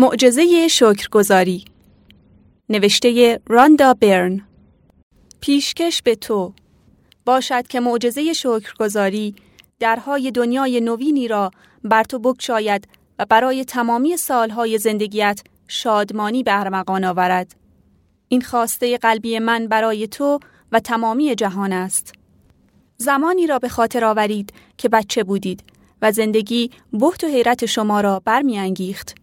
معجزه شکرگزاری. نوشته راندا برن. پیشکش به تو. باشد که معجزه شکرگزاری درهای دنیای نوینی را بر تو بکشاید و برای تمامی سالهای زندگیت شادمانی به ارمغان آورد. این خواسته قلبی من برای تو و تمامی جهان است. زمانی را به خاطر آورید که بچه بودید و زندگی بحت و حیرت شما را برمیانگیخت.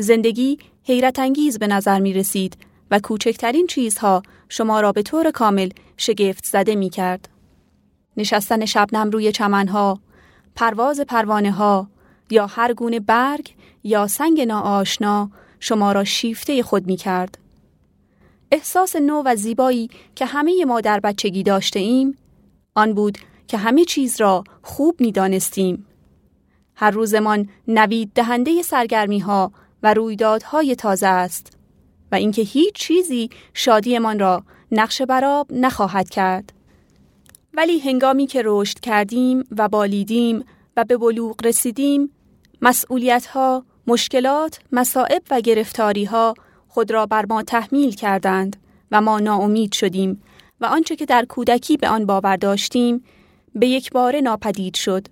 زندگی حیرت انگیز به نظر می رسید و کوچکترین چیزها شما را به طور کامل شگفت زده می کرد. نشستن شبنم روی چمنها، پرواز پروانه ها یا هر گونه برگ یا سنگ ناآشنا شما را شیفته خود می کرد. احساس نو و زیبایی که همه ما در بچگی داشته ایم آن بود که همه چیز را خوب می دانستیم. هر روزمان نوید دهنده سرگرمی ها و رویدادهای تازه است و اینکه هیچ چیزی شادیمان را نقش براب نخواهد کرد. ولی هنگامی که رشد کردیم و بالیدیم و به بلوغ رسیدیم، مسئولیت ها، مشکلات، مصائب و گرفتاری ها خود را بر ما تحمیل کردند و ما ناامید شدیم و آنچه که در کودکی به آن باور داشتیم به یک بار ناپدید شد.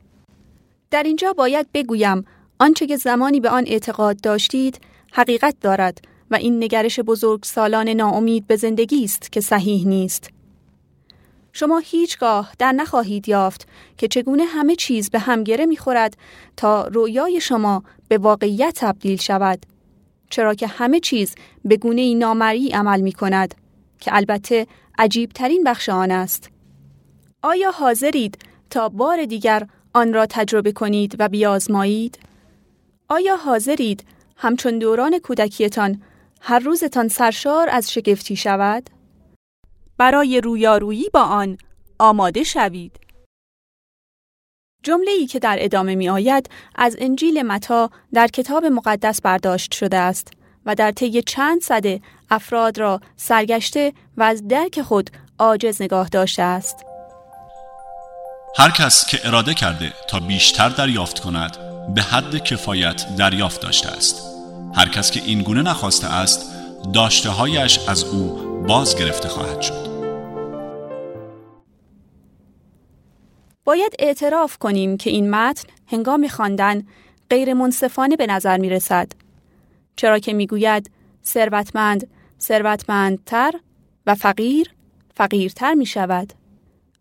در اینجا باید بگویم آنچه که زمانی به آن اعتقاد داشتید حقیقت دارد و این نگرش بزرگ سالان ناامید به زندگی است که صحیح نیست. شما هیچگاه در نخواهید یافت که چگونه همه چیز به هم گره می‌خورد تا رویای شما به واقعیت تبدیل شود. چرا که همه چیز به گونه نامری عمل می کند که البته عجیب ترین بخش آن است. آیا حاضرید تا بار دیگر آن را تجربه کنید و بیازمایید؟ آیا حاضرید همچون دوران کودکیتان هر روزتان سرشار از شگفتی شود؟ برای رویارویی با آن آماده شوید. جمله ای که در ادامه می آید از انجیل متا در کتاب مقدس برداشت شده است و در طی چند صده افراد را سرگشته و از درک خود عاجز نگاه داشته است. هر کس که اراده کرده تا بیشتر دریافت کند به حد کفایت دریافت داشته است هر کس که این گونه نخواسته است داشته هایش از او باز گرفته خواهد شد باید اعتراف کنیم که این متن هنگام خواندن غیر منصفانه به نظر می رسد. چرا که می‌گوید ثروتمند ثروتمندتر و فقیر فقیرتر می شود.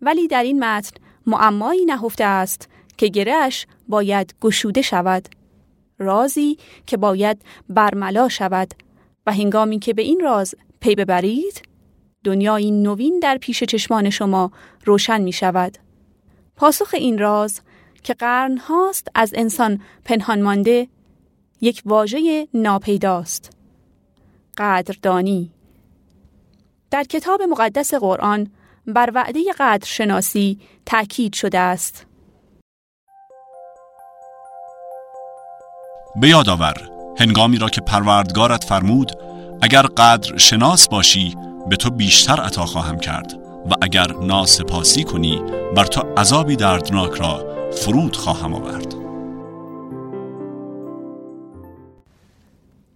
ولی در این متن معمایی نهفته است که گرهش باید گشوده شود. رازی که باید برملا شود و هنگامی که به این راز پی ببرید دنیای نوین در پیش چشمان شما روشن می شود. پاسخ این راز که قرن هاست از انسان پنهان مانده یک واژه ناپیداست. قدردانی در کتاب مقدس قرآن بر وعده قدرشناسی تأکید شده است. به یاد آور. هنگامی را که پروردگارت فرمود اگر قدر شناس باشی به تو بیشتر عطا خواهم کرد. و اگر ناسپاسی کنی بر تو عذابی دردناک را فرود خواهم آورد.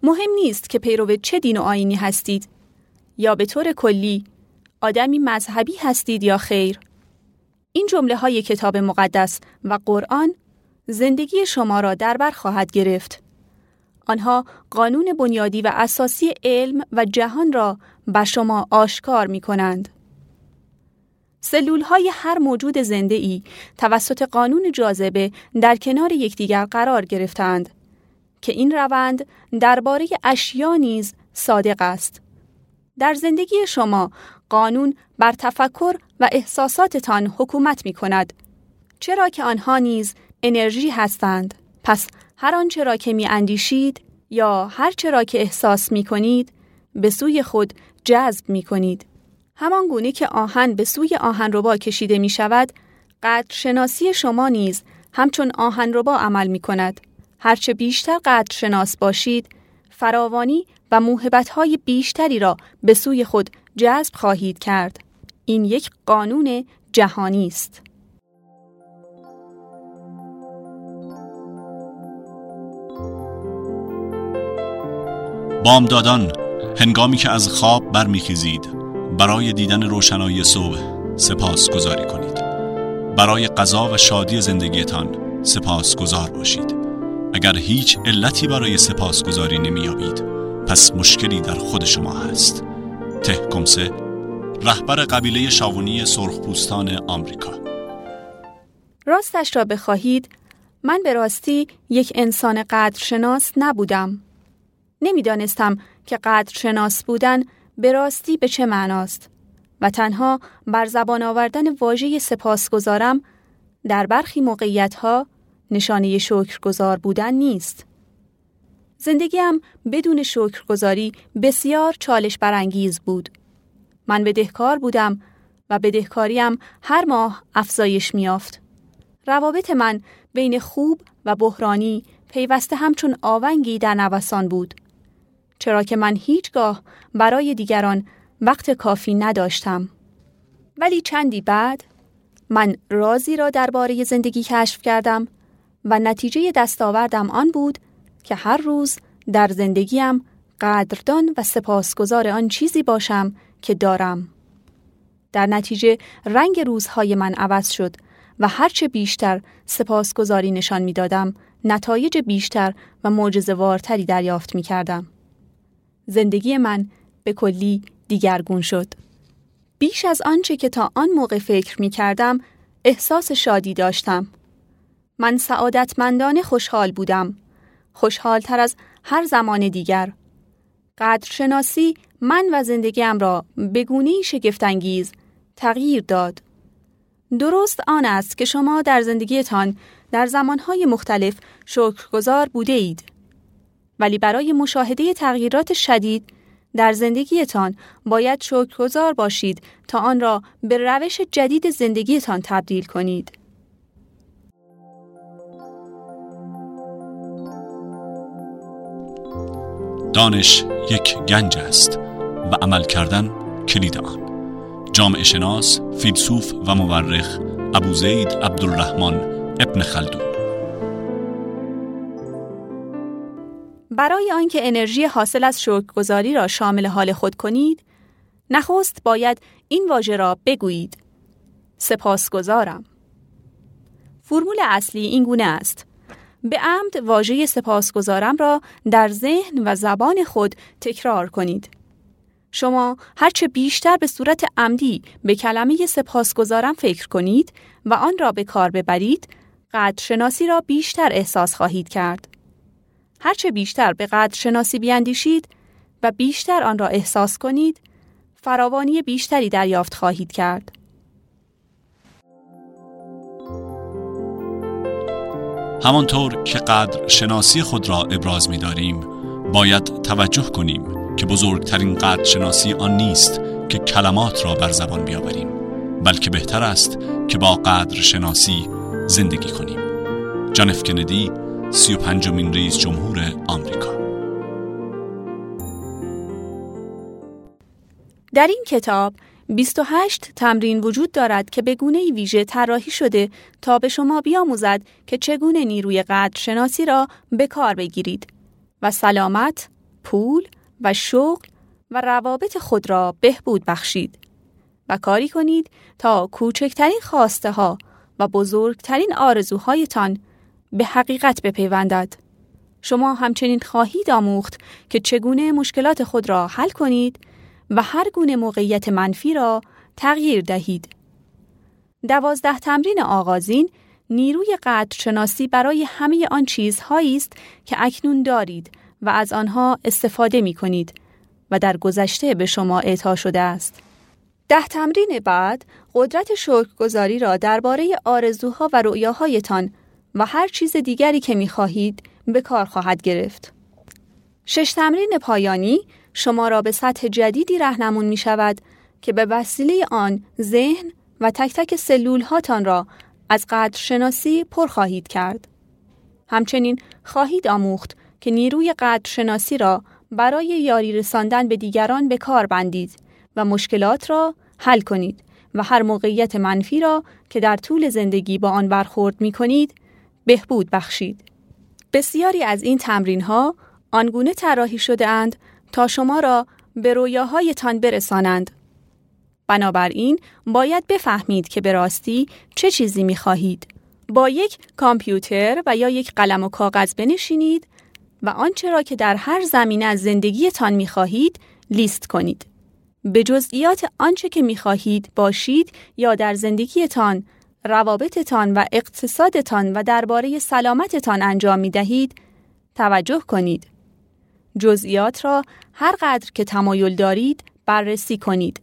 مهم نیست که پیرو چه دین و آینی هستید. یا به طور کلی آدمی مذهبی هستید یا خیر. این جمله های کتاب مقدس و قرآن زندگی شما را در بر خواهد گرفت. آنها قانون بنیادی و اساسی علم و جهان را بر شما آشکار می کنند. سلول های هر موجود زنده ای توسط قانون جاذبه در کنار یکدیگر قرار گرفتند که این روند درباره اشیا نیز صادق است. در زندگی شما قانون بر تفکر و احساساتتان حکومت می کند چرا که آنها نیز انرژی هستند. پس هر آنچه را که می اندیشید یا هر چه را که احساس می کنید به سوی خود جذب می کنید همان گونه که آهن به سوی آهن ربا کشیده می شود قدرشناسی شما نیز همچون آهن ربا عمل می کند هرچه بیشتر قدرشناس باشید فراوانی و موهبت‌های بیشتری را به سوی خود جذب خواهید کرد. این یک قانون جهانی است. بامدادان هنگامی که از خواب برمیخیزید برای دیدن روشنایی صبح سپاس گذاری کنید. برای قضا و شادی زندگیتان سپاس گذار باشید. اگر هیچ علتی برای سپاسگزاری نمیابید پس مشکلی در خود شما هست. تهکمسه رهبر قبیله شاونی سرخپوستان آمریکا. راستش را بخواهید من به راستی یک انسان قدرشناس نبودم. نمی‌دانستم که قدرشناس بودن به راستی به چه معناست و تنها بر زبان آوردن واژه سپاسگزارم در برخی موقعیتها نشانه شکرگزار بودن نیست. زندگیم بدون شکرگزاری بسیار چالش برانگیز بود. من بدهکار بودم و بدهکاریم هر ماه افزایش میافت. روابط من بین خوب و بحرانی پیوسته همچون آونگی در نوسان بود. چرا که من هیچگاه برای دیگران وقت کافی نداشتم. ولی چندی بعد من رازی را درباره زندگی کشف کردم و نتیجه دستاوردم آن بود که هر روز در زندگیم قدردان و سپاسگزار آن چیزی باشم که دارم. در نتیجه رنگ روزهای من عوض شد و هرچه بیشتر سپاسگزاری نشان می‌دادم نتایج بیشتر و معجزه‌وارتری دریافت می کردم. زندگی من به کلی دیگرگون شد. بیش از آنچه که تا آن موقع فکر می کردم احساس شادی داشتم. من سعادتمندانه خوشحال بودم. خوشحالتر از هر زمان دیگر. قدرشناسی من و زندگیم را به گونه‌ای شگفتانگیز تغییر داد. درست آن است که شما در زندگیتان در زمانهای مختلف شکرگزار بوده اید. ولی برای مشاهده تغییرات شدید در زندگیتان باید شکرگزار باشید تا آن را به روش جدید زندگیتان تبدیل کنید. دانش یک گنج است و عمل کردن کلید آن جامعه شناس، فیلسوف و مورخ ابو زید عبدالرحمن ابن خلدون برای آنکه انرژی حاصل از شکرگزاری را شامل حال خود کنید، نخست باید این واژه را بگویید. سپاسگزارم. فرمول اصلی این گونه است. به عمد واژه سپاسگزارم را در ذهن و زبان خود تکرار کنید. شما هرچه بیشتر به صورت عمدی به کلمه سپاسگزارم فکر کنید و آن را به کار ببرید، قدرشناسی را بیشتر احساس خواهید کرد. هرچه بیشتر به قدر شناسی بیاندیشید و بیشتر آن را احساس کنید، فراوانی بیشتری دریافت خواهید کرد. همانطور که قدر شناسی خود را ابراز می داریم باید توجه کنیم که بزرگترین قدر شناسی آن نیست که کلمات را بر زبان بیاوریم بلکه بهتر است که با قدر شناسی زندگی کنیم جان اف کندی سی و پنجمین رئیس جمهور آمریکا. در این کتاب 28 تمرین وجود دارد که به گونه ویژه طراحی شده تا به شما بیاموزد که چگونه نیروی قدرشناسی را به کار بگیرید و سلامت، پول و شغل و روابط خود را بهبود بخشید و کاری کنید تا کوچکترین خواسته ها و بزرگترین آرزوهایتان به حقیقت بپیوندد. شما همچنین خواهید آموخت که چگونه مشکلات خود را حل کنید و هر گونه موقعیت منفی را تغییر دهید. دوازده تمرین آغازین نیروی قدرشناسی برای همه آن چیزهایی است که اکنون دارید و از آنها استفاده می کنید و در گذشته به شما اعطا شده است. ده تمرین بعد قدرت شکرگزاری را درباره آرزوها و رؤیاهایتان و هر چیز دیگری که می خواهید به کار خواهد گرفت. شش تمرین پایانی شما را به سطح جدیدی رهنمون می شود که به وسیله آن ذهن و تک تک سلول هاتان را از قدرشناسی پر خواهید کرد. همچنین خواهید آموخت که نیروی قدرشناسی را برای یاری رساندن به دیگران به کار بندید و مشکلات را حل کنید و هر موقعیت منفی را که در طول زندگی با آن برخورد می کنید بهبود بخشید. بسیاری از این تمرین ها آنگونه طراحی شده اند تا شما را به رویاهایتان برسانند. بنابراین باید بفهمید که به راستی چه چیزی می خواهید. با یک کامپیوتر و یا یک قلم و کاغذ بنشینید و آنچه را که در هر زمینه از زندگیتان می خواهید لیست کنید. به جزئیات آنچه که می خواهید باشید یا در زندگیتان، روابطتان و اقتصادتان و درباره سلامتتان انجام می دهید، توجه کنید. جزئیات را هر قدر که تمایل دارید بررسی کنید.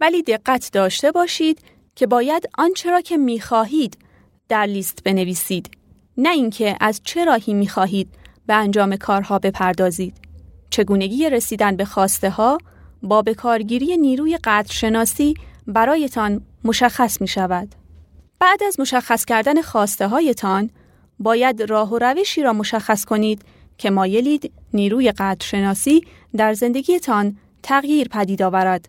ولی دقت داشته باشید که باید آنچه را که می خواهید در لیست بنویسید. نه اینکه از چه راهی می خواهید به انجام کارها بپردازید. چگونگی رسیدن به خواسته ها با به کارگیری نیروی قدرشناسی برایتان مشخص می شود. بعد از مشخص کردن خواسته هایتان باید راه و روشی را مشخص کنید که مایلید نیروی قدرشناسی در زندگیتان تغییر پدید آورد.